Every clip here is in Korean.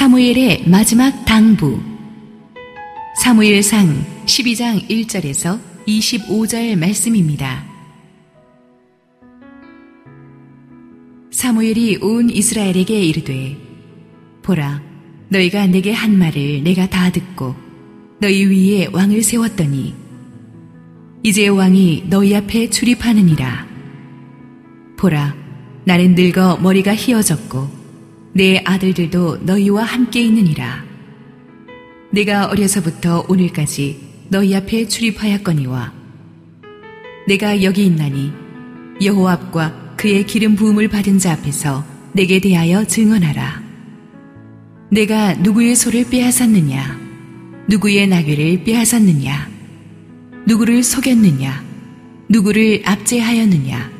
사무엘의 마지막 당부 사무엘상 12장 1절에서 25절 말씀입니다. 사무엘이 온 이스라엘에게 이르되 보라 너희가 내게 한 말을 내가 다 듣고 너희 위에 왕을 세웠더니 이제 왕이 너희 앞에 출입하느니라 보라 나는 늙어 머리가 휘어졌고 내 아들들도 너희와 함께 있느니라. 내가 어려서부터 오늘까지 너희 앞에 출입하였거니와 내가 여기 있나니 여호와 앞과 그의 기름 부음을 받은 자 앞에서 내게 대하여 증언하라. 내가 누구의 소를 빼앗았느냐? 누구의 나귀를 빼앗았느냐? 누구를 속였느냐? 누구를 압제하였느냐?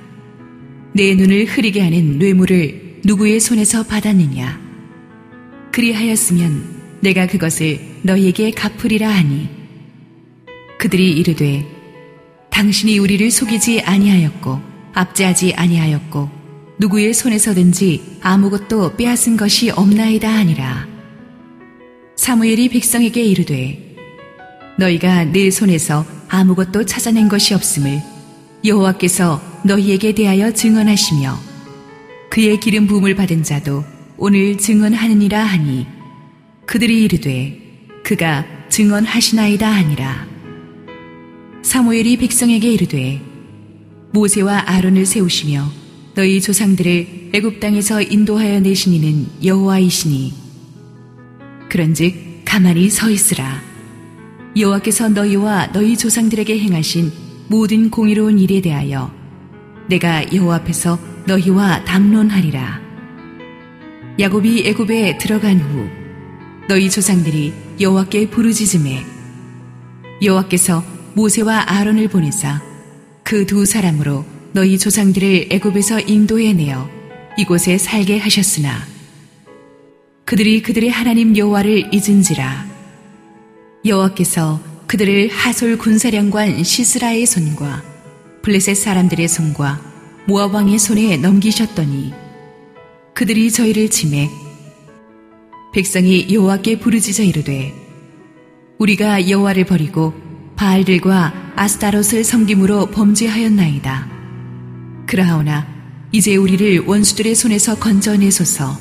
내 눈을 흐리게 하는 뇌물을 누구의 손에서 받았느냐? 그리하였으면 내가 그것을 너희에게 갚으리라 하니 그들이 이르되 당신이 우리를 속이지 아니하였고 압제하지 아니하였고 누구의 손에서든지 아무것도 빼앗은 것이 없나이다 하니라 사무엘이 백성에게 이르되 너희가 내 손에서 아무것도 찾아낸 것이 없음을 여호와께서 너희에게 대하여 증언하시며 그의 기름 부음을 받은 자도 오늘 증언하느니라 하니 그들이 이르되 그가 증언하시나이다 하니라. 사무엘이 백성에게 이르되 모세와 아론을 세우시며 너희 조상들을 애굽 땅에서 인도하여 내신 이는 여호와이시니 그런즉 가만히 서 있으라. 여호와께서 너희와 너희 조상들에게 행하신 모든 공의로운 일에 대하여 내가 여호와 앞에서 너희와 담론하리라. 야곱이 애굽에 들어간 후 너희 조상들이 여호와께 부르짖음에 여호와께서 모세와 아론을 보내사 그 두 사람으로 너희 조상들을 애굽에서 인도해 내어 이곳에 살게 하셨으나 그들이 그들의 하나님 여호와를 잊은지라 여호와께서 그들을 하솔 군사령관 시스라의 손과 블레셋 사람들의 손과 모압 왕의 손에 넘기셨더니 그들이 저희를 침해 백성이 여호와께 부르짖어 이르되 우리가 여호와를 버리고 바알들과 아스타롯을 섬김으로 범죄하였나이다. 그러하오나 이제 우리를 원수들의 손에서 건져내소서.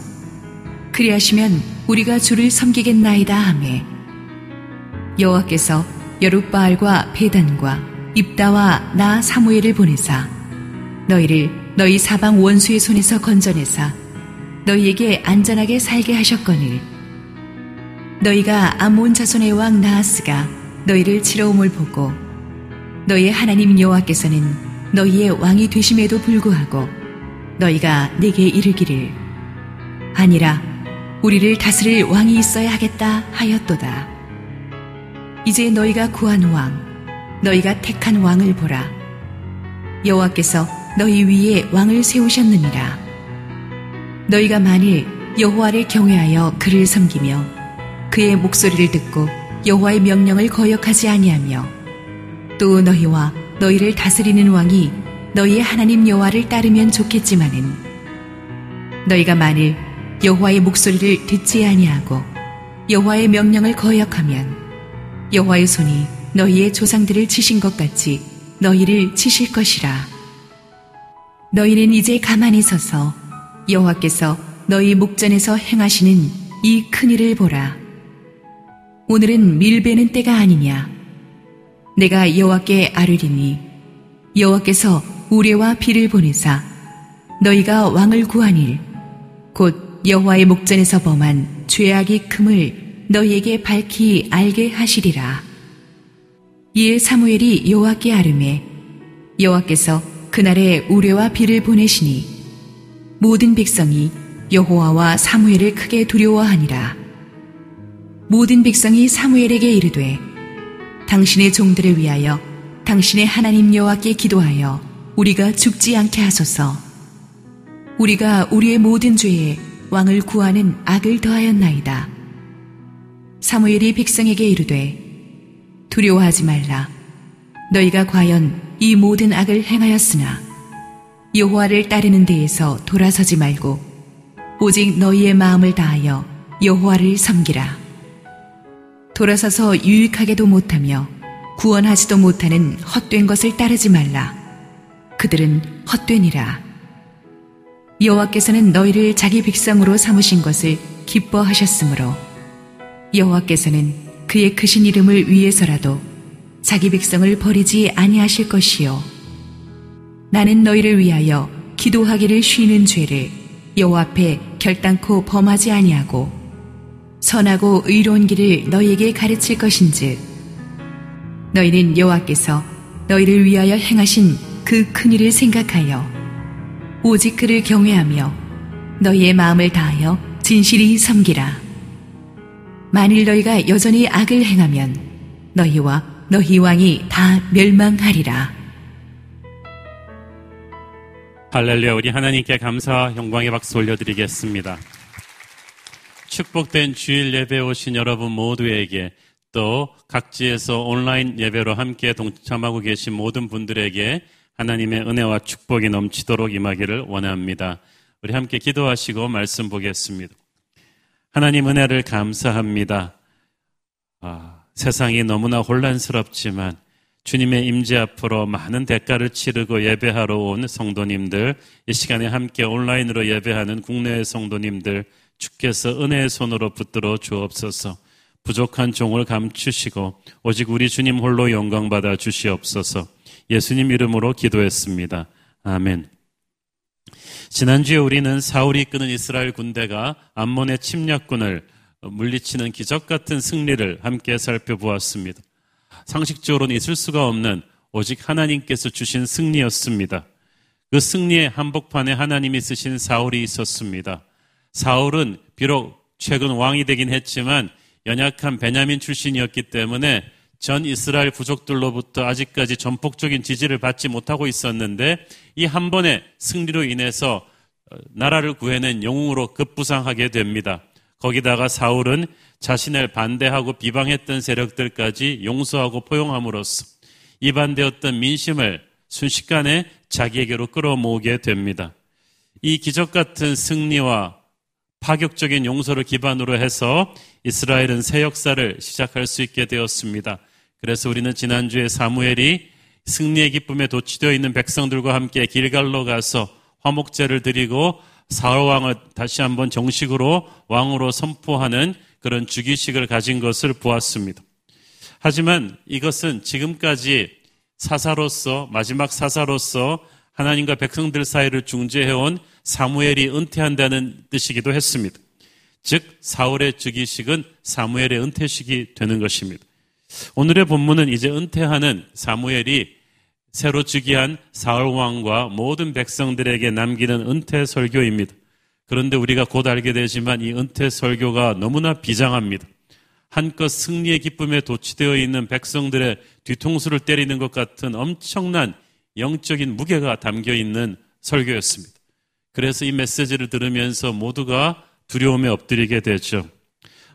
그리하시면 우리가 주를 섬기겠나이다 하매 여호와께서 여룻바알과 베단과 입다와 나 사무엘을 보내사 너희를 너희 사방 원수의 손에서 건져내사 너희에게 안전하게 살게 하셨거늘 너희가 아몬 자손의 왕 나하스가 너희를 치러옴을 보고 너희의 하나님 여호와께서는 너희의 왕이 되심에도 불구하고 너희가 내게 이르기를 아니라 우리를 다스릴 왕이 있어야 하겠다 하였도다. 이제 너희가 구한 왕, 너희가 택한 왕을 보라. 여호와께서 너희 위에 왕을 세우셨느니라. 너희가 만일 여호와를 경외하여 그를 섬기며 그의 목소리를 듣고 여호와의 명령을 거역하지 아니하며 또 너희와 너희를 다스리는 왕이 너희의 하나님 여호와를 따르면 좋겠지만은 너희가 만일 여호와의 목소리를 듣지 아니하고 여호와의 명령을 거역하면 여호와의 손이 너희의 조상들을 치신 것 같이 너희를 치실 것이라. 너희는 이제 가만히 서서 여호와께서 너희 목전에서 행하시는 이 큰일을 보라. 오늘은 밀베는 때가 아니냐. 내가 여호와께 아르리니 여호와께서 우레와 비를 보내사 너희가 왕을 구하닐 곧 여호와의 목전에서 범한 죄악이 큼을 너희에게 밝히 알게 하시리라. 이에 사무엘이 여호와께 아름해 여호와께서 그날에 우레와 비를 보내시니 모든 백성이 여호와와 사무엘을 크게 두려워하니라. 모든 백성이 사무엘에게 이르되 당신의 종들을 위하여 당신의 하나님 여호와께 기도하여 우리가 죽지 않게 하소서. 우리가 우리의 모든 죄에 왕을 구하는 악을 더하였나이다. 사무엘이 백성에게 이르되 두려워하지 말라. 너희가 과연 이 모든 악을 행하였으나 여호와를 따르는 데에서 돌아서지 말고 오직 너희의 마음을 다하여 여호와를 섬기라. 돌아서서 유익하게도 못하며 구원하지도 못하는 헛된 것을 따르지 말라. 그들은 헛되니라. 여호와께서는 너희를 자기 백성으로 삼으신 것을 기뻐하셨으므로 여호와께서는 그의 크신 이름을 위해서라도 자기 백성을 버리지 아니하실 것이요 나는 너희를 위하여 기도하기를 쉬는 죄를 여호와 앞에 결단코 범하지 아니하고 선하고 의로운 길을 너희에게 가르칠 것인즉 너희는 여호와께서 너희를 위하여 행하신 그 큰 일을 생각하여 오직 그를 경외하며 너희의 마음을 다하여 진실이 섬기라. 만일 너희가 여전히 악을 행하면 너희와 너희 왕이 다 멸망하리라. 할렐루야 우리 하나님께 감사 영광의 박수 올려드리겠습니다. 축복된 주일 예배 오신 여러분 모두에게 또 각지에서 온라인 예배로 함께 동참하고 계신 모든 분들에게 하나님의 은혜와 축복이 넘치도록 임하기를 원합니다. 우리 함께 기도하시고 말씀 보겠습니다. 하나님 은혜를 감사합니다. 아, 세상이 너무나 혼란스럽지만 주님의 임재 앞으로 많은 대가를 치르고 예배하러 온 성도님들, 이 시간에 함께 온라인으로 예배하는 국내의 성도님들, 주께서 은혜의 손으로 붙들어 주옵소서. 부족한 종을 감추시고 오직 우리 주님 홀로 영광 받아 주시옵소서. 예수님 이름으로 기도했습니다. 아멘. 지난주에 우리는 사울이 이끄는 이스라엘 군대가 암몬의 침략군을 물리치는 기적 같은 승리를 함께 살펴보았습니다. 상식적으로는 있을 수가 없는 오직 하나님께서 주신 승리였습니다. 그 승리의 한복판에 하나님이 쓰신 사울이 있었습니다. 사울은 비록 최근 왕이 되긴 했지만 연약한 베냐민 출신이었기 때문에 전 이스라엘 부족들로부터 아직까지 전폭적인 지지를 받지 못하고 있었는데 이 한 번의 승리로 인해서 어, 나라를 구해낸 영웅으로 급부상하게 됩니다. 거기다가 사울은 자신을 반대하고 비방했던 세력들까지 용서하고 포용함으로써 이반되었던 민심을 순식간에 자기에게로 끌어모으게 됩니다. 이 기적 같은 승리와 파격적인 용서를 기반으로 해서 이스라엘은 새 역사를 시작할 수 있게 되었습니다. 그래서 우리는 지난주에 사무엘이 승리의 기쁨에 도취되어 있는 백성들과 함께 길갈로 가서 화목제를 드리고 사울 왕을 다시 한번 정식으로 왕으로 선포하는 그런 주기식을 가진 것을 보았습니다. 하지만 이것은 지금까지 사사로서 마지막 사사로서 하나님과 백성들 사이를 중재해온 사무엘이 은퇴한다는 뜻이기도 했습니다. 즉 사울의 즉위식은 사무엘의 은퇴식이 되는 것입니다. 오늘의 본문은 이제 은퇴하는 사무엘이 새로 즉위한 사울 왕과 모든 백성들에게 남기는 은퇴 설교입니다. 그런데 우리가 곧 알게 되지만 이 은퇴 설교가 너무나 비장합니다. 한껏 승리의 기쁨에 도취되어 있는 백성들의 뒤통수를 때리는 것 같은 엄청난 영적인 무게가 담겨 있는 설교였습니다. 그래서 이 메시지를 들으면서 모두가 두려움에 엎드리게 되죠.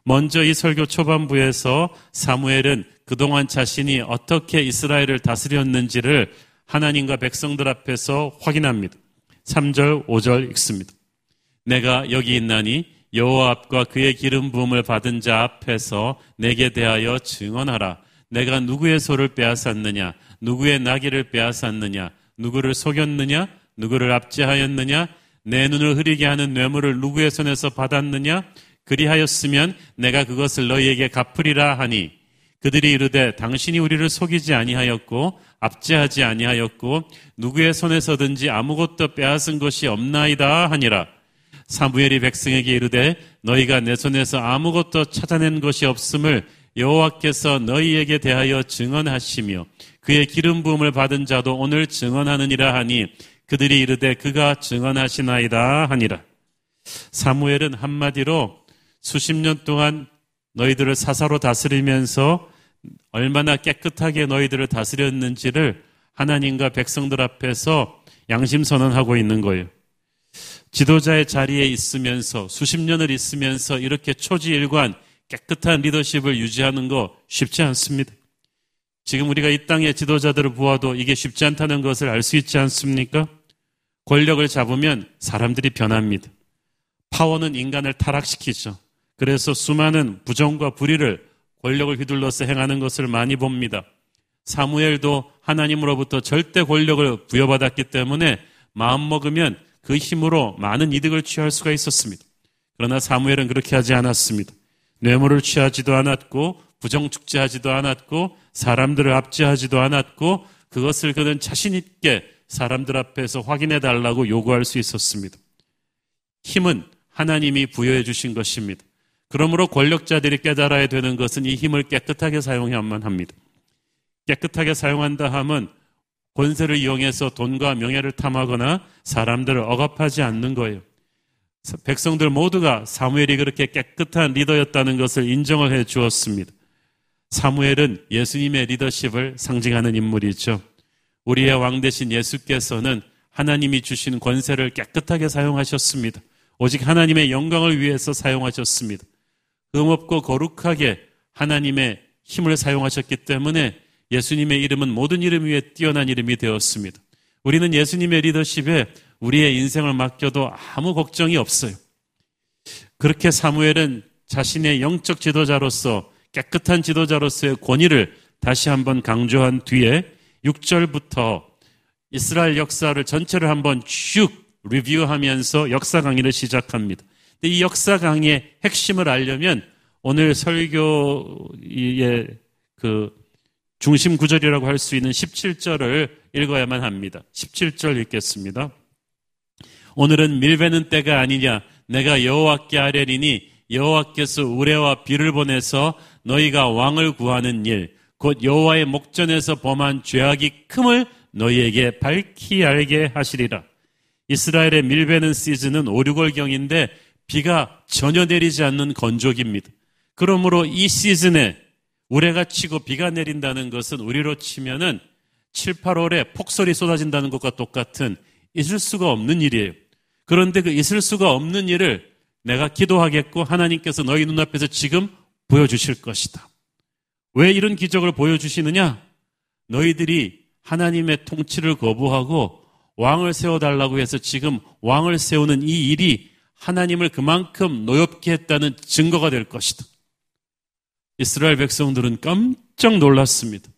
먼저 이 설교 초반부에서 사무엘은 그동안 자신이 어떻게 이스라엘을 다스렸는지를 하나님과 백성들 앞에서 확인합니다. 3절, 5절 읽습니다. 내가 여기 있나니 여호와 앞과 그의 기름 부음을 받은 자 앞에서 내게 대하여 증언하라. 내가 누구의 소를 빼앗았느냐? 누구의 나귀를 빼앗았느냐? 누구를 속였느냐? 누구를 압제하였느냐? 내 눈을 흐리게 하는 뇌물을 누구의 손에서 받았느냐? 그리하였으면 내가 그것을 너희에게 갚으리라 하니 그들이 이르되 당신이 우리를 속이지 아니하였고 압제하지 아니하였고 누구의 손에서든지 아무것도 빼앗은 것이 없나이다 하니라. 사무엘이 백성에게 이르되 너희가 내 손에서 아무것도 찾아낸 것이 없음을 여호와께서 너희에게 대하여 증언하시며 그의 기름 부음을 받은 자도 오늘 증언하느니라 하니 그들이 이르되 그가 증언하시나이다 하니라. 사무엘은 한마디로 수십 년 동안 너희들을 사사로 다스리면서 얼마나 깨끗하게 너희들을 다스렸는지를 하나님과 백성들 앞에서 양심 선언하고 있는 거예요. 지도자의 자리에 있으면서 수십 년을 있으면서 이렇게 초지일관 깨끗한 리더십을 유지하는 거 쉽지 않습니다. 지금 우리가 이 땅의 지도자들을 보아도 이게 쉽지 않다는 것을 알 수 있지 않습니까? 권력을 잡으면 사람들이 변합니다. 파워는 인간을 타락시키죠. 그래서 수많은 부정과 불의를 권력을 휘둘러서 행하는 것을 많이 봅니다. 사무엘도 하나님으로부터 절대 권력을 부여받았기 때문에 마음 먹으면 그 힘으로 많은 이득을 취할 수가 있었습니다. 그러나 사무엘은 그렇게 하지 않았습니다. 뇌물을 취하지도 않았고 부정축제하지도 않았고 사람들을 압제하지도 않았고 그것을 그는 자신 있게 사람들 앞에서 확인해 달라고 요구할 수 있었습니다. 힘은 하나님이 부여해 주신 것입니다. 그러므로 권력자들이 깨달아야 되는 것은 이 힘을 깨끗하게 사용해야만 합니다. 깨끗하게 사용한다 하면 권세를 이용해서 돈과 명예를 탐하거나 사람들을 억압하지 않는 거예요. 백성들 모두가 사무엘이 그렇게 깨끗한 리더였다는 것을 인정을 해 주었습니다. 사무엘은 예수님의 리더십을 상징하는 인물이죠. 우리의 왕 대신 예수께서는 하나님이 주신 권세를 깨끗하게 사용하셨습니다. 오직 하나님의 영광을 위해서 사용하셨습니다. 흠없고 거룩하게 하나님의 힘을 사용하셨기 때문에 예수님의 이름은 모든 이름 위에 뛰어난 이름이 되었습니다. 우리는 예수님의 리더십에 우리의 인생을 맡겨도 아무 걱정이 없어요. 그렇게 사무엘은 자신의 영적 지도자로서 깨끗한 지도자로서의 권위를 다시 한번 강조한 뒤에 6절부터 이스라엘 역사를 전체를 한번 쭉 리뷰하면서 역사 강의를 시작합니다. 이 역사 강의의 핵심을 알려면 오늘 설교의 그 중심 구절이라고 할 수 있는 17절을 읽어야만 합니다. 17절 읽겠습니다. 오늘은 밀베는 때가 아니냐 내가 여호와께 아뢰리니 여호와께서 우레와 비를 보내서 너희가 왕을 구하는 일 곧 여호와의 목전에서 범한 죄악이 큼을 너희에게 밝히 알게 하시리라. 이스라엘의 밀베는 시즌은 5, 6월경인데 비가 전혀 내리지 않는 건조기입니다. 그러므로 이 시즌에 우레가 치고 비가 내린다는 것은 우리로 치면은 7, 8월에 폭설이 쏟아진다는 것과 똑같은 있을 수가 없는 일이에요. 그런데 그 있을 수가 없는 일을 내가 기도하겠고 하나님께서 너희 눈앞에서 지금 보여주실 것이다. 왜 이런 기적을 보여주시느냐? 너희들이 하나님의 통치를 거부하고 왕을 세워달라고 해서 지금 왕을 세우는 이 일이 하나님을 그만큼 노엽게 했다는 증거가 될 것이다. 이스라엘 백성들은 깜짝 놀랐습니다.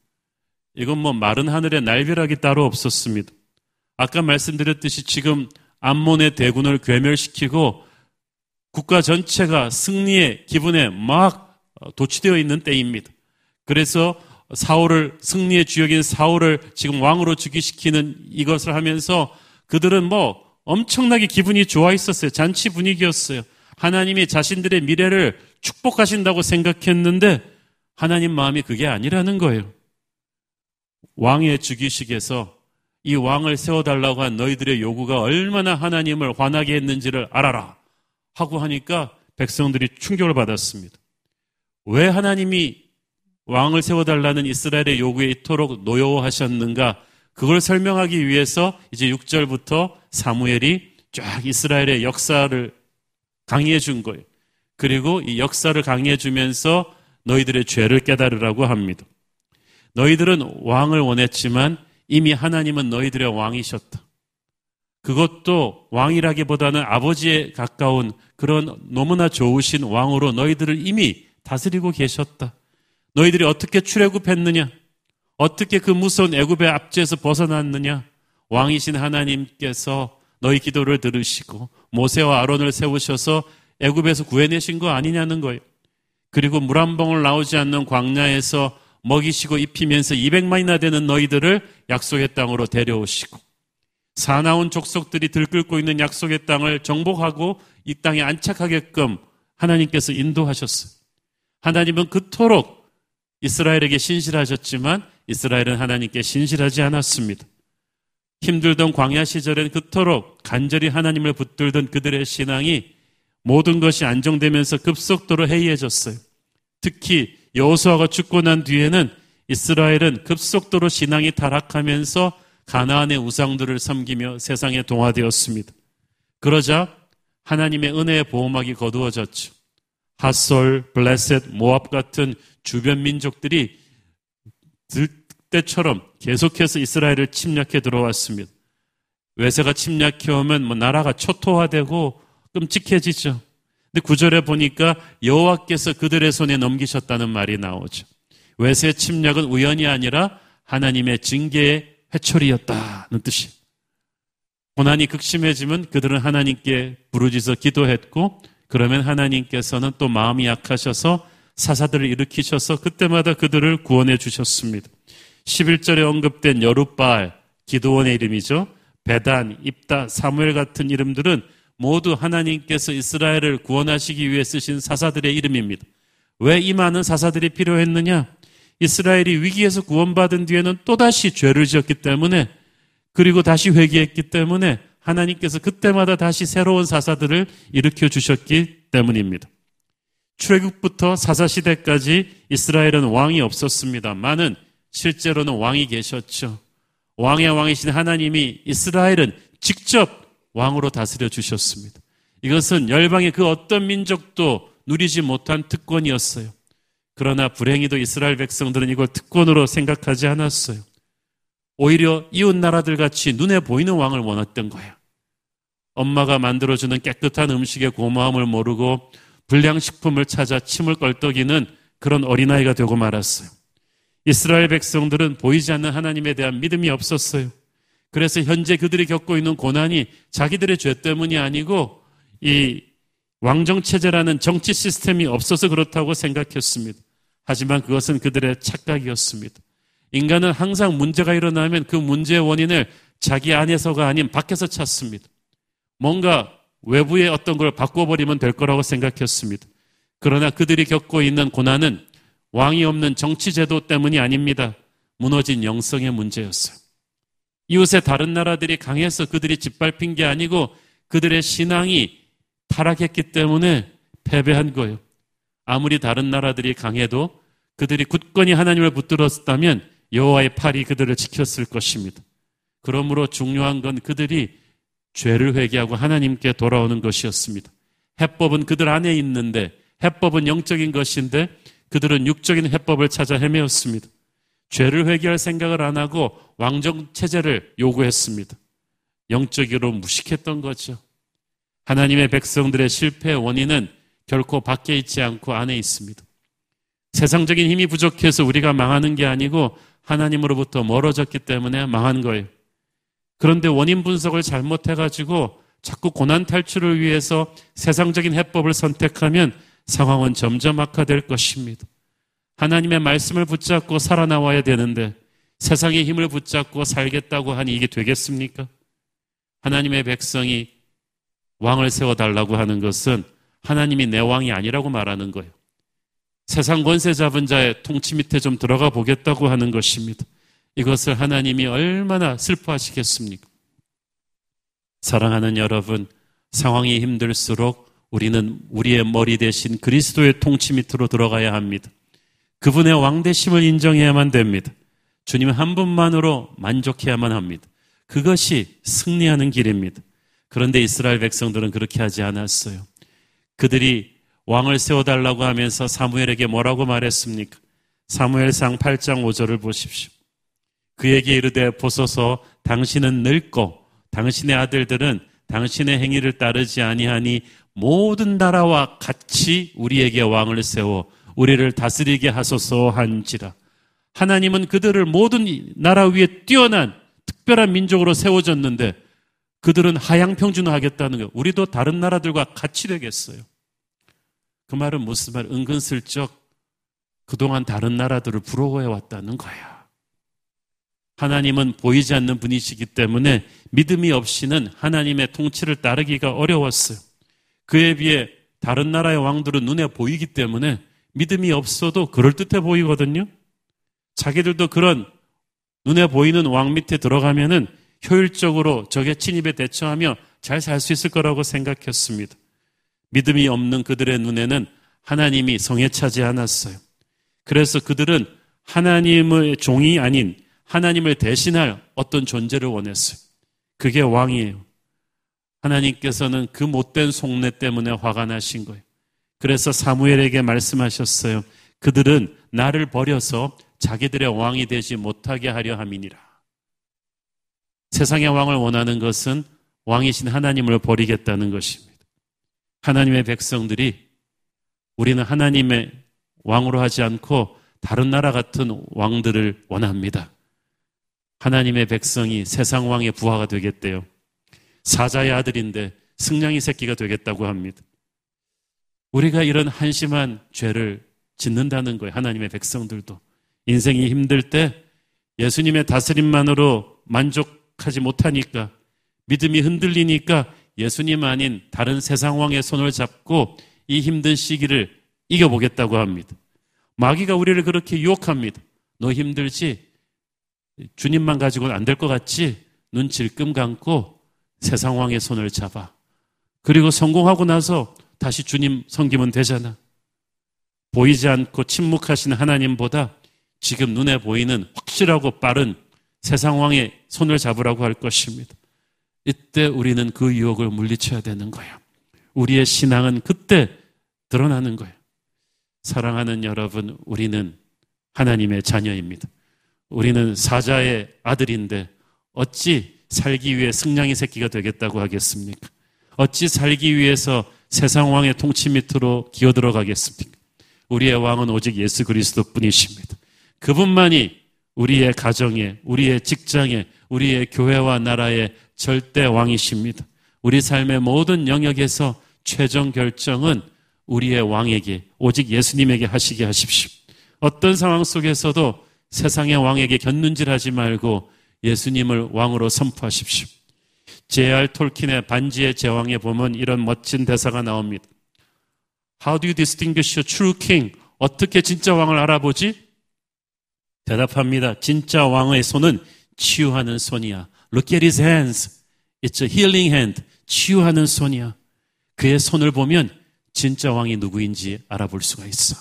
이건 뭐 마른 하늘에 날벼락이 따로 없었습니다. 아까 말씀드렸듯이 지금 암몬의 대군을 괴멸시키고 국가 전체가 승리의 기분에 막 도취되어 있는 때입니다. 그래서 사울을 승리의 주역인 사울을 지금 왕으로 즉위시키는 이것을 하면서 그들은 뭐 엄청나게 기분이 좋아 있었어요. 잔치 분위기였어요. 하나님이 자신들의 미래를 축복하신다고 생각했는데 하나님 마음이 그게 아니라는 거예요. 왕의 즉위식에서 이 왕을 세워달라고 한 너희들의 요구가 얼마나 하나님을 화나게 했는지를 알아라 하고 하니까 백성들이 충격을 받았습니다. 왜 하나님이 왕을 세워달라는 이스라엘의 요구에 이토록 노여워하셨는가? 그걸 설명하기 위해서 이제 6절부터 사무엘이 쫙 이스라엘의 역사를 강의해 준 거예요. 그리고 이 역사를 강의해 주면서 너희들의 죄를 깨달으라고 합니다. 너희들은 왕을 원했지만 이미 하나님은 너희들의 왕이셨다. 그것도 왕이라기보다는 아버지에 가까운 그런 너무나 좋으신 왕으로 너희들을 이미 다스리고 계셨다. 너희들이 어떻게 출애굽했느냐? 어떻게 그 무서운 애굽의 압제에서 벗어났느냐? 왕이신 하나님께서 너희 기도를 들으시고 모세와 아론을 세우셔서 애굽에서 구해내신 거 아니냐는 거예요. 그리고 물한 봉을 나오지 않는 광야에서 먹이시고 입히면서 200만이나 되는 너희들을 약속의 땅으로 데려오시고 사나운 족속들이 들끓고 있는 약속의 땅을 정복하고 이 땅에 안착하게끔 하나님께서 인도하셨어요. 하나님은 그토록 이스라엘에게 신실하셨지만 이스라엘은 하나님께 신실하지 않았습니다. 힘들던 광야 시절엔 그토록 간절히 하나님을 붙들던 그들의 신앙이 모든 것이 안정되면서 급속도로 해이해졌어요. 특히 여호수아가 죽고 난 뒤에는 이스라엘은 급속도로 신앙이 타락하면서 가나안의 우상들을 섬기며 세상에 동화되었습니다. 그러자 하나님의 은혜의 보호막이 거두어졌죠. 핫솔, 블레셋, 모압 같은 주변 민족들이 때처럼 계속해서 이스라엘을 침략해 들어왔습니다. 외세가 침략해 오면 뭐 나라가 초토화되고 끔찍해지죠. 근데 구절에 보니까 여호와께서 그들의 손에 넘기셨다는 말이 나오죠. 외세 침략은 우연이 아니라 하나님의 징계의 회초리였다는 뜻이. 고난이 극심해지면 그들은 하나님께 부르짖어 기도했고 그러면 하나님께서는 또 마음이 약하셔서 사사들을 일으키셔서 그때마다 그들을 구원해 주셨습니다. 11절에 언급된 여룻바알, 기도원의 이름이죠. 베단, 입다, 사무엘 같은 이름들은 모두 하나님께서 이스라엘을 구원하시기 위해 쓰신 사사들의 이름입니다. 왜 이 많은 사사들이 필요했느냐? 이스라엘이 위기에서 구원받은 뒤에는 또다시 죄를 지었기 때문에 그리고 다시 회개했기 때문에 하나님께서 그때마다 다시 새로운 사사들을 일으켜 주셨기 때문입니다. 출애굽부터 사사 시대까지 이스라엘은 왕이 없었습니다만은 실제로는 왕이 계셨죠. 왕의 왕이신 하나님이 이스라엘은 직접 왕으로 다스려 주셨습니다. 이것은 열방의 그 어떤 민족도 누리지 못한 특권이었어요. 그러나 불행히도 이스라엘 백성들은 이걸 특권으로 생각하지 않았어요. 오히려 이웃 나라들 같이 눈에 보이는 왕을 원했던 거예요. 엄마가 만들어주는 깨끗한 음식의 고마움을 모르고 불량식품을 찾아 침을 껄떡이는 그런 어린아이가 되고 말았어요. 이스라엘 백성들은 보이지 않는 하나님에 대한 믿음이 없었어요. 그래서 현재 그들이 겪고 있는 고난이 자기들의 죄 때문이 아니고 이 왕정체제라는 정치 시스템이 없어서 그렇다고 생각했습니다. 하지만 그것은 그들의 착각이었습니다. 인간은 항상 문제가 일어나면 그 문제의 원인을 자기 안에서가 아닌 밖에서 찾습니다. 뭔가 외부의 어떤 걸 바꿔버리면 될 거라고 생각했습니다. 그러나 그들이 겪고 있는 고난은 왕이 없는 정치제도 때문이 아닙니다. 무너진 영성의 문제였어요. 이웃의 다른 나라들이 강해서 그들이 짓밟힌 게 아니고 그들의 신앙이 타락했기 때문에 패배한 거예요. 아무리 다른 나라들이 강해도 그들이 굳건히 하나님을 붙들었다면 여호와의 팔이 그들을 지켰을 것입니다. 그러므로 중요한 건 그들이 죄를 회개하고 하나님께 돌아오는 것이었습니다. 해법은 그들 안에 있는데 해법은 영적인 것인데 그들은 육적인 해법을 찾아 헤매었습니다. 죄를 회개할 생각을 안 하고 왕정 체제를 요구했습니다. 영적으로 무식했던 거죠. 하나님의 백성들의 실패의 원인은 결코 밖에 있지 않고 안에 있습니다. 세상적인 힘이 부족해서 우리가 망하는 게 아니고 하나님으로부터 멀어졌기 때문에 망한 거예요. 그런데 원인 분석을 잘못해가지고 자꾸 고난 탈출을 위해서 세상적인 해법을 선택하면 상황은 점점 악화될 것입니다. 하나님의 말씀을 붙잡고 살아나와야 되는데 세상의 힘을 붙잡고 살겠다고 하니 이게 되겠습니까? 하나님의 백성이 왕을 세워달라고 하는 것은 하나님이 내 왕이 아니라고 말하는 거예요. 세상 권세 잡은 자의 통치 밑에 좀 들어가 보겠다고 하는 것입니다. 이것을 하나님이 얼마나 슬퍼하시겠습니까? 사랑하는 여러분, 상황이 힘들수록 우리는 우리의 머리 대신 그리스도의 통치 밑으로 들어가야 합니다. 그분의 왕대심을 인정해야만 됩니다. 주님 한 분만으로 만족해야만 합니다. 그것이 승리하는 길입니다. 그런데 이스라엘 백성들은 그렇게 하지 않았어요. 그들이 왕을 세워달라고 하면서 사무엘에게 뭐라고 말했습니까? 사무엘상 8장 5절을 보십시오. 그에게 이르되 보소서 당신은 늙고 당신의 아들들은 당신의 행위를 따르지 아니하니 모든 나라와 같이 우리에게 왕을 세워 우리를 다스리게 하소서 한지라. 하나님은 그들을 모든 나라 위에 뛰어난 특별한 민족으로 세워졌는데 그들은 하향평준화하겠다는 거예요. 우리도 다른 나라들과 같이 되겠어요. 그 말은 무슨 말? 은근슬쩍 그동안 다른 나라들을 부러워해 왔다는 거야. 하나님은 보이지 않는 분이시기 때문에 믿음이 없이는 하나님의 통치를 따르기가 어려웠어요. 그에 비해 다른 나라의 왕들은 눈에 보이기 때문에 믿음이 없어도 그럴듯해 보이거든요. 자기들도 그런 눈에 보이는 왕 밑에 들어가면은 효율적으로 적의 침입에 대처하며 잘 살 수 있을 거라고 생각했습니다. 믿음이 없는 그들의 눈에는 하나님이 성에 차지 않았어요. 그래서 그들은 하나님의 종이 아닌 하나님을 대신할 어떤 존재를 원했어요. 그게 왕이에요. 하나님께서는 그 못된 속내 때문에 화가 나신 거예요. 그래서 사무엘에게 말씀하셨어요. 그들은 나를 버려서 자기들의 왕이 되지 못하게 하려 함이니라. 세상의 왕을 원하는 것은 왕이신 하나님을 버리겠다는 것입니다. 하나님의 백성들이 우리는 하나님의 왕으로 하지 않고 다른 나라 같은 왕들을 원합니다. 하나님의 백성이 세상 왕의 부하가 되겠대요. 사자의 아들인데 승냥이 새끼가 되겠다고 합니다. 우리가 이런 한심한 죄를 짓는다는 거예요. 하나님의 백성들도. 인생이 힘들 때 예수님의 다스림만으로 만족하지 못하니까 믿음이 흔들리니까 예수님 아닌 다른 세상 왕의 손을 잡고 이 힘든 시기를 이겨보겠다고 합니다. 마귀가 우리를 그렇게 유혹합니다. 너 힘들지? 주님만 가지고는 안 될 것 같지? 눈 질끔 감고 세상 왕의 손을 잡아. 그리고 성공하고 나서 다시 주님 섬기면 되잖아. 보이지 않고 침묵하시는 하나님보다 지금 눈에 보이는 확실하고 빠른 세상 왕의 손을 잡으라고 할 것입니다. 이때 우리는 그 유혹을 물리쳐야 되는 거예요. 우리의 신앙은 그때 드러나는 거예요. 사랑하는 여러분, 우리는 하나님의 자녀입니다. 우리는 사자의 아들인데 어찌 살기 위해 승냥이 새끼가 되겠다고 하겠습니까? 어찌 살기 위해서 세상 왕의 통치 밑으로 기어 들어가겠습니까? 우리의 왕은 오직 예수 그리스도 뿐이십니다. 그분만이 우리의 가정에, 우리의 직장에, 우리의 교회와 나라의 절대 왕이십니다. 우리 삶의 모든 영역에서 최종 결정은 우리의 왕에게, 오직 예수님에게 하시게 하십시오. 어떤 상황 속에서도 세상의 왕에게 곁눈질하지 말고 예수님을 왕으로 선포하십시오. J.R. 톨킨의 반지의 제왕에 보면 이런 멋진 대사가 나옵니다. How do you distinguish a true king? 어떻게 진짜 왕을 알아보지? 대답합니다. 진짜 왕의 손은 치유하는 손이야. Look at his hands. It's a healing hand. 치유하는 손이야. 그의 손을 보면 진짜 왕이 누구인지 알아볼 수가 있어.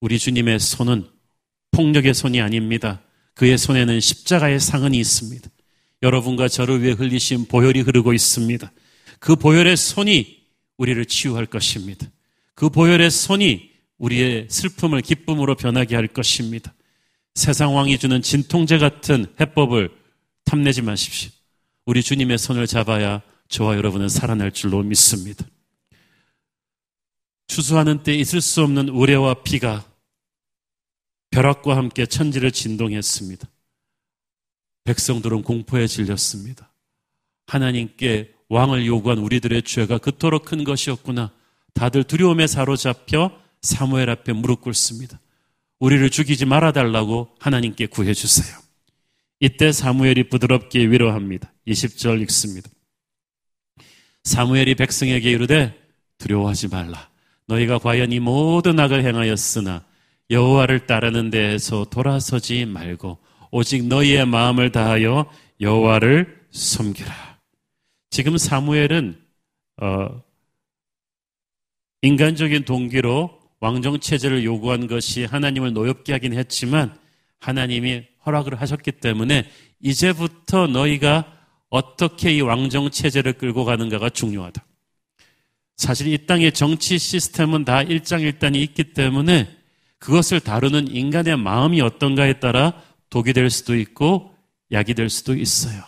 우리 주님의 손은 폭력의 손이 아닙니다. 그의 손에는 십자가의 상흔이 있습니다. 여러분과 저를 위해 흘리신 보혈이 흐르고 있습니다. 그 보혈의 손이 우리를 치유할 것입니다. 그 보혈의 손이 우리의 슬픔을 기쁨으로 변하게 할 것입니다. 세상 왕이 주는 진통제 같은 해법을 탐내지 마십시오. 우리 주님의 손을 잡아야 저와 여러분은 살아날 줄로 믿습니다. 추수하는 때 있을 수 없는 우레와 비가 벼락과 함께 천지를 진동했습니다. 백성들은 공포에 질렸습니다. 하나님께 왕을 요구한 우리들의 죄가 그토록 큰 것이었구나. 다들 두려움에 사로잡혀 사무엘 앞에 무릎 꿇습니다. 우리를 죽이지 말아달라고 하나님께 구해주세요. 이때 사무엘이 부드럽게 위로합니다. 20절 읽습니다. 사무엘이 백성에게 이르되 두려워하지 말라. 너희가 과연 이 모든 악을 행하였으나 여호와를 따르는 데에서 돌아서지 말고 오직 너희의 마음을 다하여 여호와를 섬기라. 지금 사무엘은 어, 인간적인 동기로 왕정 체제를 요구한 것이 하나님을 노엽게 하긴 했지만 하나님이 허락을 하셨기 때문에 이제부터 너희가 어떻게 이 왕정 체제를 끌고 가는가가 중요하다. 사실 이 땅의 정치 시스템은 다 일장일단이 있기 때문에 그것을 다루는 인간의 마음이 어떤가에 따라 독이 될 수도 있고 약이 될 수도 있어요.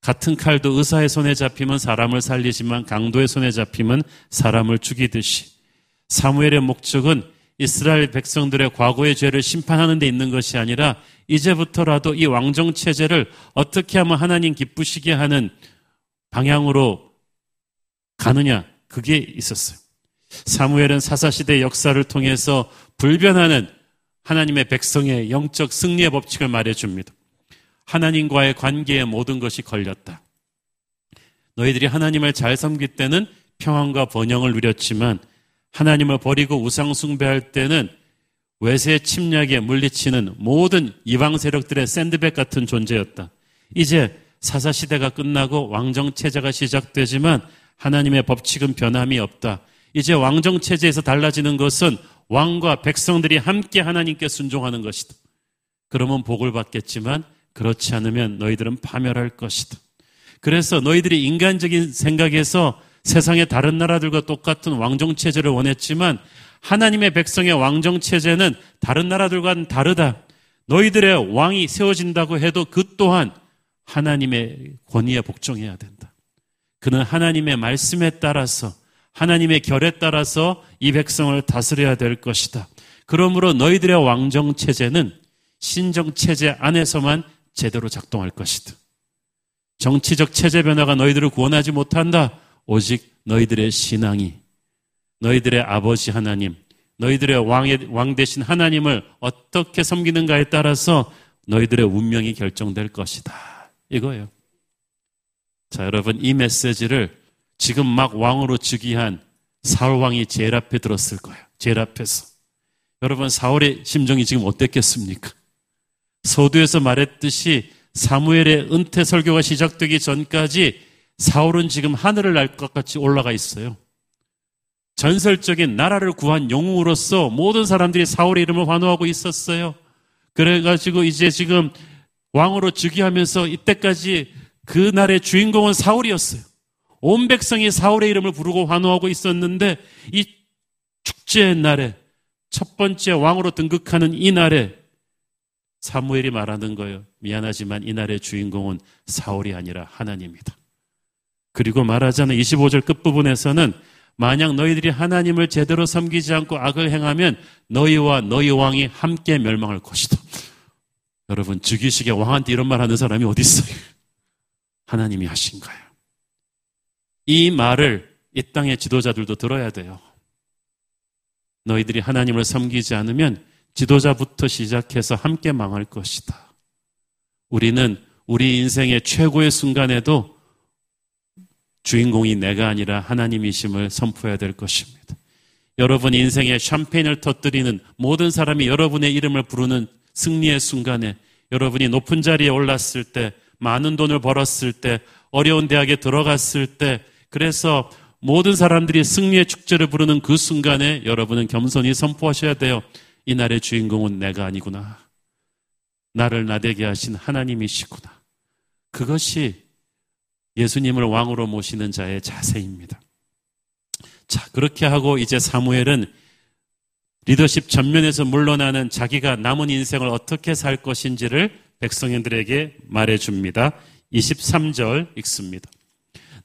같은 칼도 의사의 손에 잡히면 사람을 살리지만 강도의 손에 잡히면 사람을 죽이듯이 사무엘의 목적은 이스라엘 백성들의 과거의 죄를 심판하는 데 있는 것이 아니라 이제부터라도 이 왕정 체제를 어떻게 하면 하나님 기쁘시게 하는 방향으로 가느냐 그게 있었어요. 사무엘은 사사시대 역사를 통해서 불변하는 하나님의 백성의 영적 승리의 법칙을 말해줍니다. 하나님과의 관계에 모든 것이 걸렸다. 너희들이 하나님을 잘 섬길 때는 평안과 번영을 누렸지만 하나님을 버리고 우상숭배할 때는 외세 침략에 물리치는 모든 이방 세력들의 샌드백 같은 존재였다. 이제 사사 시대가 끝나고 왕정 체제가 시작되지만 하나님의 법칙은 변함이 없다. 이제 왕정 체제에서 달라지는 것은 왕과 백성들이 함께 하나님께 순종하는 것이다. 그러면 복을 받겠지만 그렇지 않으면 너희들은 파멸할 것이다. 그래서 너희들이 인간적인 생각에서 세상의 다른 나라들과 똑같은 왕정 체제를 원했지만 하나님의 백성의 왕정 체제는 다른 나라들과는 다르다. 너희들의 왕이 세워진다고 해도 그 또한 하나님의 권위에 복종해야 된다. 그는 하나님의 말씀에 따라서 하나님의 결에 따라서 이 백성을 다스려야 될 것이다. 그러므로 너희들의 왕정 체제는 신정 체제 안에서만 제대로 작동할 것이다. 정치적 체제 변화가 너희들을 구원하지 못한다. 오직 너희들의 신앙이 너희들의 아버지 하나님, 너희들의 왕의, 왕 대신 하나님을 어떻게 섬기는가에 따라서 너희들의 운명이 결정될 것이다. 이거예요. 자, 여러분, 이 메시지를 지금 막 왕으로 즉위한 사울 왕이 제일 앞에 들었을 거예요. 제일 앞에서. 여러분, 사울의 심정이 지금 어땠겠습니까? 서두에서 말했듯이 사무엘의 은퇴 설교가 시작되기 전까지 사울은 지금 하늘을 날 것 같이 올라가 있어요. 전설적인 나라를 구한 영웅으로서 모든 사람들이 사울의 이름을 환호하고 있었어요. 그래가지고 이제 지금 왕으로 즉위하면서 이때까지 그 날의 주인공은 사울이었어요. 온 백성이 사울의 이름을 부르고 환호하고 있었는데 이 축제의 날에 첫 번째 왕으로 등극하는 이 날에 사무엘이 말하는 거예요. 미안하지만 이 날의 주인공은 사울이 아니라 하나님이다. 그리고 말하자는 25절 끝부분에서는 만약 너희들이 하나님을 제대로 섬기지 않고 악을 행하면 너희와 너희 왕이 함께 멸망할 것이다. 여러분, 즉위식에 왕한테 이런 말 하는 사람이 어디 있어요? 하나님이 하신 거예요. 이 말을 이 땅의 지도자들도 들어야 돼요. 너희들이 하나님을 섬기지 않으면 지도자부터 시작해서 함께 망할 것이다. 우리는 우리 인생의 최고의 순간에도 주인공이 내가 아니라 하나님이심을 선포해야 될 것입니다. 여러분 인생에 샴페인을 터뜨리는 모든 사람이 여러분의 이름을 부르는 승리의 순간에 여러분이 높은 자리에 올랐을 때 많은 돈을 벌었을 때 어려운 대학에 들어갔을 때 그래서 모든 사람들이 승리의 축제를 부르는 그 순간에 여러분은 겸손히 선포하셔야 돼요. 이날의 주인공은 내가 아니구나. 나를 나대게 하신 하나님이시구나. 그것이 예수님을 왕으로 모시는 자의 자세입니다. 자, 그렇게 하고 이제 사무엘은 리더십 전면에서 물러나는 자기가 남은 인생을 어떻게 살 것인지를 백성인들에게 말해 줍니다. 23절 읽습니다.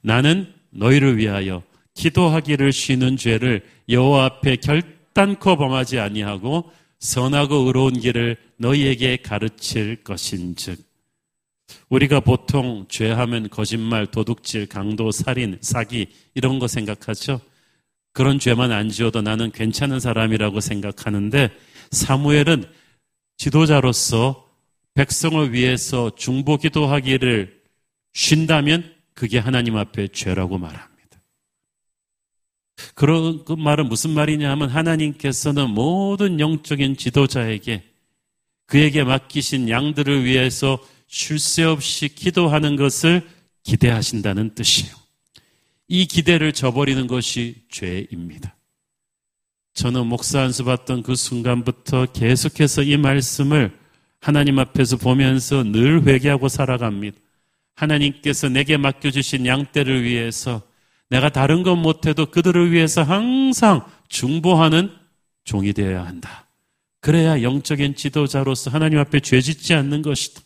나는 너희를 위하여 기도하기를 쉬는 죄를 여호와 앞에 결단코 범하지 아니하고 선하고 의로운 길을 너희에게 가르칠 것인즉 우리가 보통 죄하면 거짓말, 도둑질, 강도, 살인, 사기 이런 거 생각하죠. 그런 죄만 안 지어도 나는 괜찮은 사람이라고 생각하는데 사무엘은 지도자로서 백성을 위해서 중보 기도하기를 쉰다면 그게 하나님 앞에 죄라고 말합니다. 그런 그 말은 무슨 말이냐 하면 하나님께서는 모든 영적인 지도자에게 그에게 맡기신 양들을 위해서 쉴 새 없이 기도하는 것을 기대하신다는 뜻이에요. 이 기대를 저버리는 것이 죄입니다. 저는 목사 안수 받던 그 순간부터 계속해서 이 말씀을 하나님 앞에서 보면서 늘 회개하고 살아갑니다. 하나님께서 내게 맡겨주신 양떼를 위해서 내가 다른 것 못해도 그들을 위해서 항상 중보하는 종이 되어야 한다. 그래야 영적인 지도자로서 하나님 앞에 죄 짓지 않는 것이다.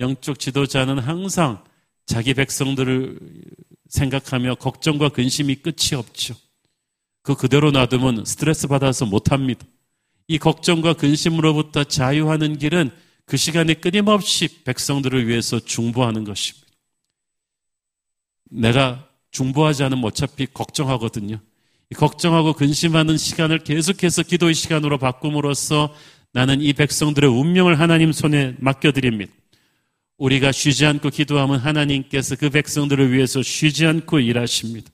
영적 지도자는 항상 자기 백성들을 생각하며 걱정과 근심이 끝이 없죠. 그 그대로 놔두면 스트레스 받아서 못합니다. 이 걱정과 근심으로부터 자유하는 길은 그 시간에 끊임없이 백성들을 위해서 중보하는 것입니다. 내가 중보하지 않으면 어차피 걱정하거든요. 걱정하고 근심하는 시간을 계속해서 기도의 시간으로 바꿈으로써 나는 이 백성들의 운명을 하나님 손에 맡겨드립니다. 우리가 쉬지 않고 기도하면 하나님께서 그 백성들을 위해서 쉬지 않고 일하십니다.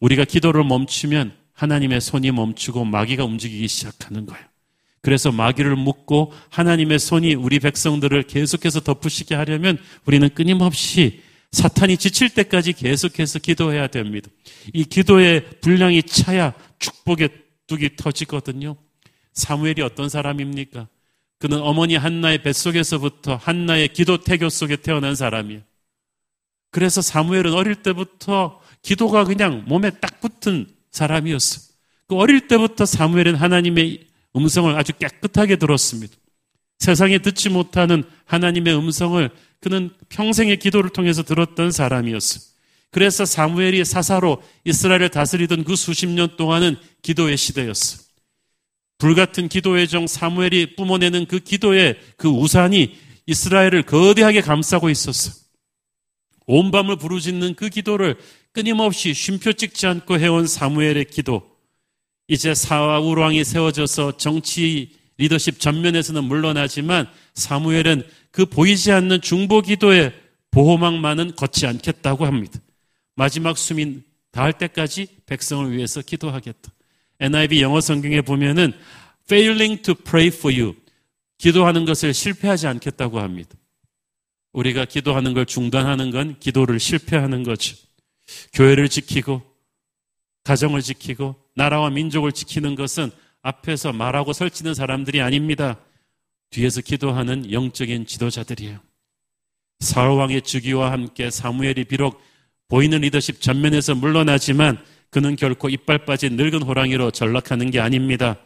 우리가 기도를 멈추면 하나님의 손이 멈추고 마귀가 움직이기 시작하는 거예요. 그래서 마귀를 묶고 하나님의 손이 우리 백성들을 계속해서 덮으시게 하려면 우리는 끊임없이 사탄이 지칠 때까지 계속해서 기도해야 됩니다. 이 기도의 분량이 차야 축복의 뚝이 터지거든요. 사무엘이 어떤 사람입니까? 그는 어머니 한나의 뱃속에서부터 한나의 기도 태교 속에 태어난 사람이에요. 그래서 사무엘은 어릴 때부터 기도가 그냥 몸에 딱 붙은 사람이었어요. 그 어릴 때부터 사무엘은 하나님의 음성을 아주 깨끗하게 들었습니다. 세상에 듣지 못하는 하나님의 음성을 그는 평생의 기도를 통해서 들었던 사람이었어요. 그래서 사무엘이 사사로 이스라엘을 다스리던 그 수십 년 동안은 기도의 시대였어. 불같은 기도의 정 사무엘이 뿜어내는 그 기도의 그 우산이 이스라엘을 거대하게 감싸고 있었어. 온 밤을 부르짖는 그 기도를 끊임없이 쉼표 찍지 않고 해온 사무엘의 기도. 이제 사울 왕이 세워져서 정치 리더십 전면에서는 물러나지만 사무엘은 그 보이지 않는 중보 기도의 보호막만은 걷지 않겠다고 합니다. 마지막 숨이 닿을 때까지 백성을 위해서 기도하겠다. NIV 영어 성경에 보면은 failing to pray for you. 기도하는 것을 실패하지 않겠다고 합니다. 우리가 기도하는 걸 중단하는 건 기도를 실패하는 거죠. 교회를 지키고 가정을 지키고 나라와 민족을 지키는 것은 앞에서 말하고 설치는 사람들이 아닙니다. 뒤에서 기도하는 영적인 지도자들이에요. 사울 왕의 주기와 함께 사무엘이 비록 보이는 리더십 전면에서 물러나지만 그는 결코 이빨 빠진 늙은 호랑이로 전락하는 게 아닙니다.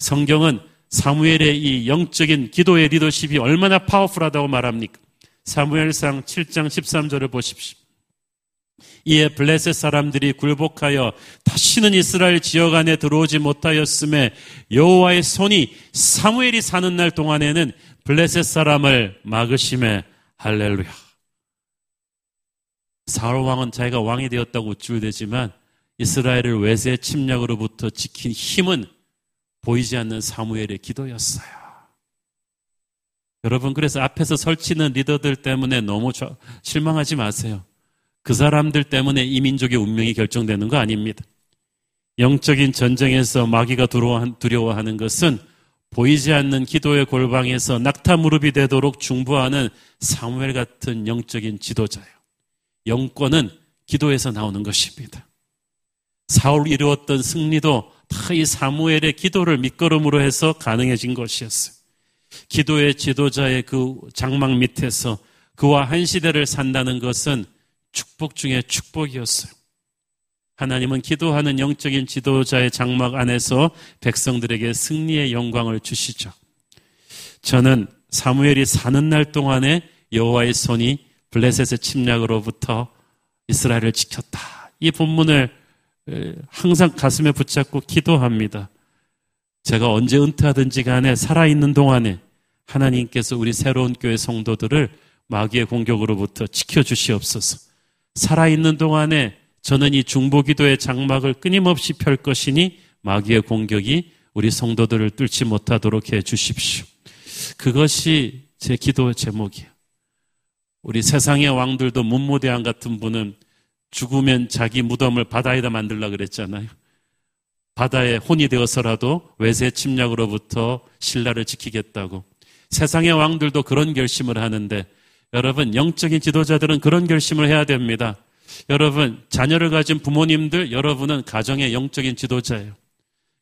성경은 사무엘의 이 영적인 기도의 리더십이 얼마나 파워풀하다고 말합니까? 사무엘상 7장 13절을 보십시오. 이에 블레셋 사람들이 굴복하여 다시는 이스라엘 지역 안에 들어오지 못하였음에 여호와의 손이 사무엘이 사는 날 동안에는 블레셋 사람을 막으심에 할렐루야. 사울 왕은 자기가 왕이 되었다고 우쭐대지만 이스라엘을 외세 침략으로부터 지킨 힘은 보이지 않는 사무엘의 기도였어요. 여러분 그래서 앞에서 설치는 리더들 때문에 너무 실망하지 마세요. 그 사람들 때문에 이 민족의 운명이 결정되는 거 아닙니다. 영적인 전쟁에서 마귀가 두려워하는 것은 보이지 않는 기도의 골방에서 낙타 무릎이 되도록 중보하는 사무엘 같은 영적인 지도자예요. 영권은 기도에서 나오는 것입니다. 사울 이루었던 승리도 다 이 사무엘의 기도를 밑거름으로 해서 가능해진 것이었어요. 기도의 지도자의 그 장막 밑에서 그와 한 시대를 산다는 것은 축복 중에 축복이었어요. 하나님은 기도하는 영적인 지도자의 장막 안에서 백성들에게 승리의 영광을 주시죠. 저는 사무엘이 사는 날 동안에 여호와의 손이 블레셋의 침략으로부터 이스라엘을 지켰다. 이 본문을 항상 가슴에 붙잡고 기도합니다. 제가 언제 은퇴하든지 간에 살아있는 동안에 하나님께서 우리 새로운 교회 성도들을 마귀의 공격으로부터 지켜주시옵소서. 살아있는 동안에 저는 이 중보기도의 장막을 끊임없이 펼 것이니 마귀의 공격이 우리 성도들을 뚫지 못하도록 해 주십시오. 그것이 제 기도 제목이에요. 우리 세상의 왕들도 문무대왕 같은 분은 죽으면 자기 무덤을 바다에다 만들라 그랬잖아요. 바다에 혼이 되어서라도 외세 침략으로부터 신라를 지키겠다고. 세상의 왕들도 그런 결심을 하는데 여러분, 영적인 지도자들은 그런 결심을 해야 됩니다. 여러분, 자녀를 가진 부모님들, 여러분은 가정의 영적인 지도자예요.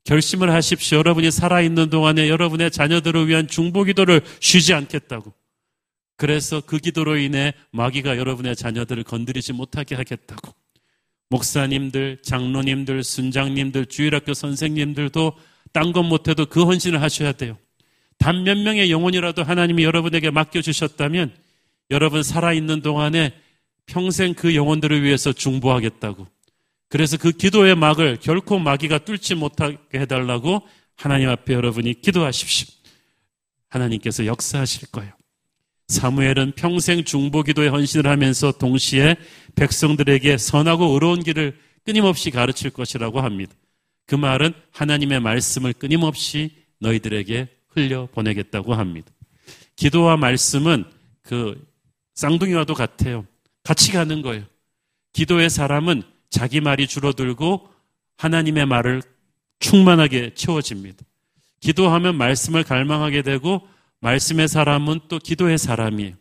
결심을 하십시오. 여러분이 살아있는 동안에 여러분의 자녀들을 위한 중보 기도를 쉬지 않겠다고. 그래서 그 기도로 인해 마귀가 여러분의 자녀들을 건드리지 못하게 하겠다고. 목사님들, 장로님들, 순장님들, 주일학교 선생님들도 딴것 못해도 그 헌신을 하셔야 돼요. 단 몇 명의 영혼이라도 하나님이 여러분에게 맡겨주셨다면 여러분 살아있는 동안에 평생 그 영혼들을 위해서 중보하겠다고. 그래서 그 기도의 막을 결코 마귀가 뚫지 못하게 해달라고 하나님 앞에 여러분이 기도하십시오. 하나님께서 역사하실 거예요. 사무엘은 평생 중보 기도에 헌신을 하면서 동시에 백성들에게 선하고 의로운 길을 끊임없이 가르칠 것이라고 합니다. 그 말은 하나님의 말씀을 끊임없이 너희들에게 흘려 보내겠다고 합니다. 기도와 말씀은 그 쌍둥이와도 같아요. 같이 가는 거예요. 기도의 사람은 자기 말이 줄어들고 하나님의 말을 충만하게 채워집니다. 기도하면 말씀을 갈망하게 되고 말씀의 사람은 또 기도의 사람이에요.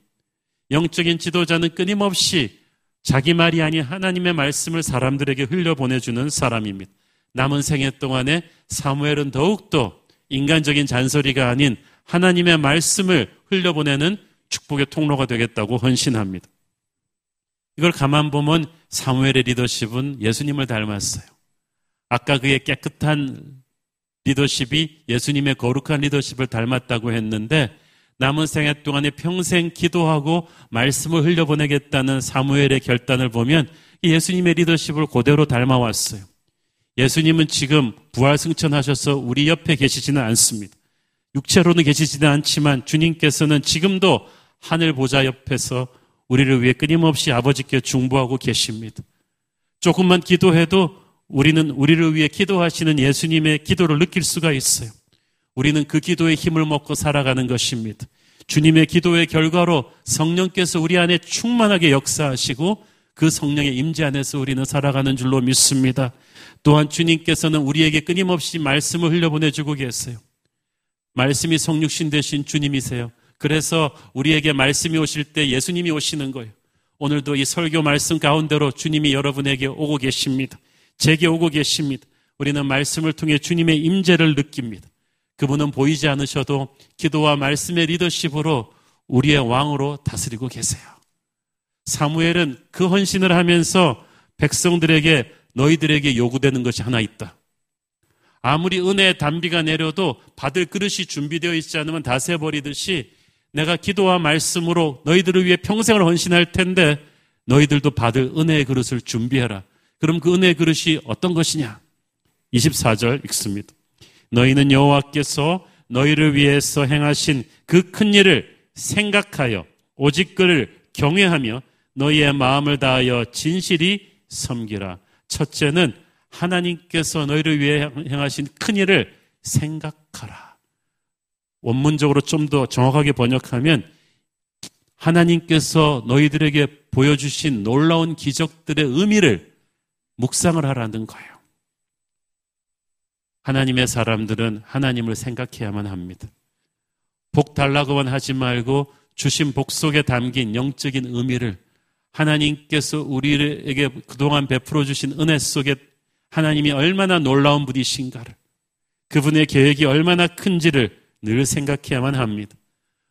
영적인 지도자는 끊임없이 자기 말이 아닌 하나님의 말씀을 사람들에게 흘려보내주는 사람입니다. 남은 생애 동안에 사무엘은 더욱더 인간적인 잔소리가 아닌 하나님의 말씀을 흘려보내는 축복의 통로가 되겠다고 헌신합니다. 이걸 가만 보면 사무엘의 리더십은 예수님을 닮았어요. 아까 그의 깨끗한 리더십이 예수님의 거룩한 리더십을 닮았다고 했는데 남은 생애 동안에 평생 기도하고 말씀을 흘려보내겠다는 사무엘의 결단을 보면 예수님의 리더십을 그대로 닮아왔어요. 예수님은 지금 부활 승천하셔서 우리 옆에 계시지는 않습니다. 육체로는 계시지는 않지만 주님께서는 지금도 하늘 보좌 옆에서 우리를 위해 끊임없이 아버지께 중보하고 계십니다. 조금만 기도해도 우리는 우리를 위해 기도하시는 예수님의 기도를 느낄 수가 있어요. 우리는 그 기도의 힘을 먹고 살아가는 것입니다. 주님의 기도의 결과로 성령께서 우리 안에 충만하게 역사하시고 그 성령의 임재 안에서 우리는 살아가는 줄로 믿습니다. 또한 주님께서는 우리에게 끊임없이 말씀을 흘려보내주고 계세요. 말씀이 성육신 되신 주님이세요. 그래서 우리에게 말씀이 오실 때 예수님이 오시는 거예요. 오늘도 이 설교 말씀 가운데로 주님이 여러분에게 오고 계십니다. 제게 오고 계십니다. 우리는 말씀을 통해 주님의 임재를 느낍니다. 그분은 보이지 않으셔도 기도와 말씀의 리더십으로 우리의 왕으로 다스리고 계세요. 사무엘은 그 헌신을 하면서 백성들에게 너희들에게 요구되는 것이 하나 있다. 아무리 은혜의 단비가 내려도 받을 그릇이 준비되어 있지 않으면 다 새버리듯이 내가 기도와 말씀으로 너희들을 위해 평생을 헌신할 텐데 너희들도 받을 은혜의 그릇을 준비해라. 그럼 그 은혜의 그릇이 어떤 것이냐? 24절 읽습니다. 너희는 여호와께서 너희를 위해서 행하신 그 큰 일을 생각하여 오직 그를 경외하며 너희의 마음을 다하여 진실이 섬기라. 첫째는 하나님께서 너희를 위해 행하신 큰 일을 생각하라. 원문적으로 좀 더 정확하게 번역하면 하나님께서 너희들에게 보여주신 놀라운 기적들의 의미를 묵상을 하라는 거예요. 하나님의 사람들은 하나님을 생각해야만 합니다. 복 달라고만 하지 말고 주신 복 속에 담긴 영적인 의미를 하나님께서 우리에게 그동안 베풀어 주신 은혜 속에 하나님이 얼마나 놀라운 분이신가를 그분의 계획이 얼마나 큰지를 늘 생각해야만 합니다.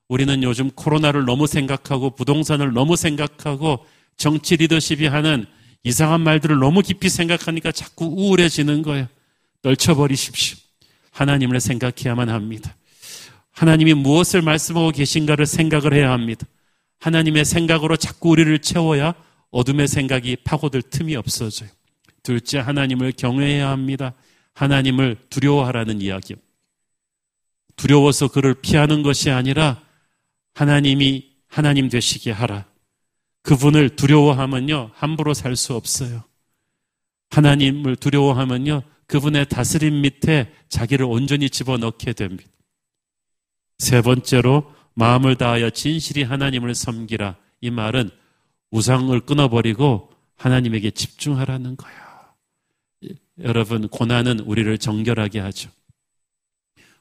우리는 요즘 코로나를 너무 생각하고 부동산을 너무 생각하고 정치 리더십이 하는 이상한 말들을 너무 깊이 생각하니까 자꾸 우울해지는 거예요. 떨쳐버리십시오. 하나님을 생각해야만 합니다. 하나님이 무엇을 말씀하고 계신가를 생각을 해야 합니다. 하나님의 생각으로 자꾸 우리를 채워야 어둠의 생각이 파고들 틈이 없어져요. 둘째, 하나님을 경외해야 합니다. 하나님을 두려워하라는 이야기. 두려워서 그를 피하는 것이 아니라 하나님이 하나님 되시게 하라. 그분을 두려워하면요, 함부로 살 수 없어요. 하나님을 두려워하면요, 그분의 다스림 밑에 자기를 온전히 집어넣게 됩니다. 세 번째로, 마음을 다하여 진실히 하나님을 섬기라. 이 말은 우상을 끊어버리고 하나님에게 집중하라는 거예요. 여러분, 고난은 우리를 정결하게 하죠.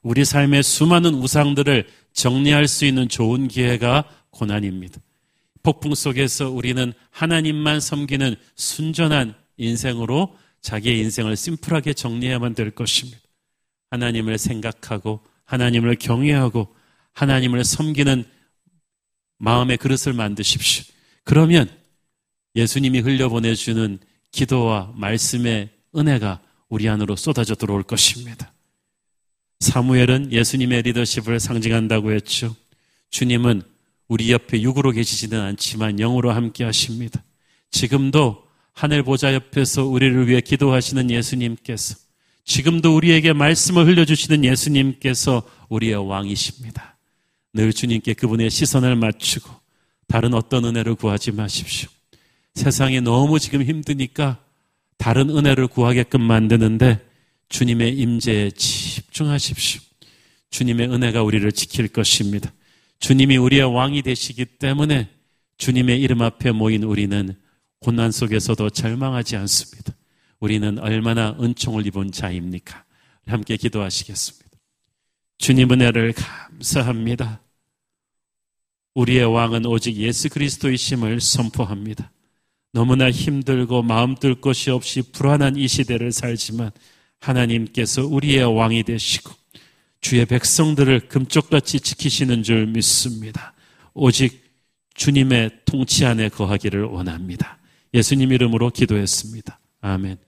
우리 삶의 수많은 우상들을 정리할 수 있는 좋은 기회가 고난입니다. 폭풍 속에서 우리는 하나님만 섬기는 순전한 인생으로 자기의 인생을 심플하게 정리해야만 될 것입니다. 하나님을 생각하고 하나님을 경외하고 하나님을 섬기는 마음의 그릇을 만드십시오. 그러면 예수님이 흘려보내주는 기도와 말씀의 은혜가 우리 안으로 쏟아져 들어올 것입니다. 사무엘은 예수님의 리더십을 상징한다고 했죠. 주님은 우리 옆에 육으로 계시지는 않지만 영으로 함께 하십니다. 지금도 하늘 보좌 옆에서 우리를 위해 기도하시는 예수님께서 지금도 우리에게 말씀을 흘려주시는 예수님께서 우리의 왕이십니다. 늘 주님께 그분의 시선을 맞추고 다른 어떤 은혜를 구하지 마십시오. 세상이 너무 지금 힘드니까 다른 은혜를 구하게끔 만드는데 주님의 임재에 집중하십시오. 주님의 은혜가 우리를 지킬 것입니다. 주님이 우리의 왕이 되시기 때문에 주님의 이름 앞에 모인 우리는 고난 속에서도 절망하지 않습니다. 우리는 얼마나 은총을 입은 자입니까? 함께 기도하시겠습니다. 주님 은혜를 감사합니다. 우리의 왕은 오직 예수 그리스도이심을 선포합니다. 너무나 힘들고 마음 들 것이 없이 불안한 이 시대를 살지만 하나님께서 우리의 왕이 되시고 주의 백성들을 금쪽같이 지키시는 줄 믿습니다. 오직 주님의 통치 안에 거하기를 원합니다. 예수님 이름으로 기도했습니다. 아멘.